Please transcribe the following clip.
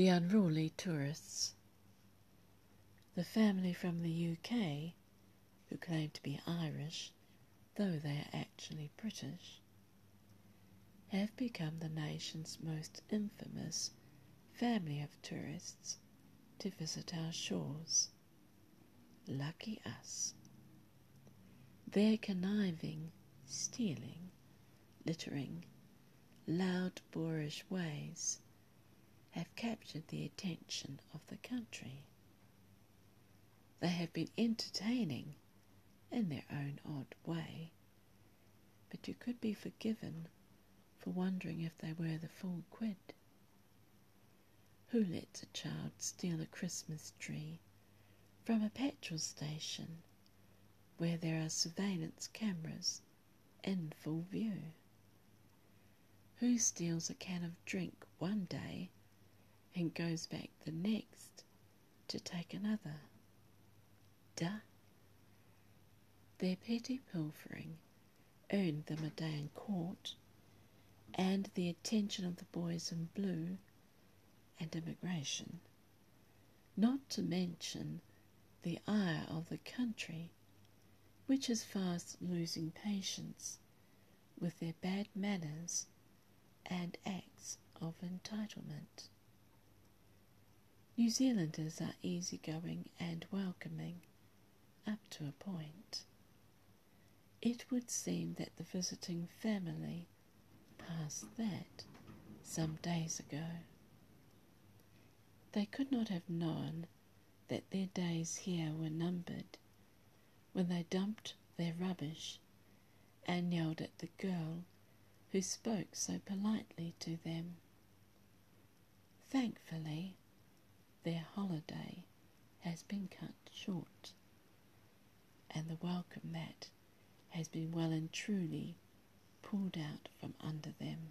The unruly tourists. The family from the UK, who claim to be Irish, though they are actually British, have become the nation's most infamous family of tourists to visit our shores. Lucky us. Their conniving, stealing, littering, loud boorish ways have captured the attention of the country. They have been entertaining in their own odd way, but you could be forgiven for wondering if they were the full quid. Who lets a child steal a Christmas tree from a petrol station where there are surveillance cameras in full view? Who steals a can of drink one day and goes back the next to take another? Duh. Their petty pilfering earned them a day in court and the attention of the boys in blue and immigration, not to mention the ire of the country which is fast losing patience with their bad manners and acts of entitlement. New Zealanders are easygoing and welcoming up to a point. It would seem that the visiting family passed that some days ago. They could not have known that their days here were numbered when they dumped their rubbish and yelled at the girl who spoke so politely to them. Thankfully, has been cut short, and the welcome mat has been well and truly pulled out from under them.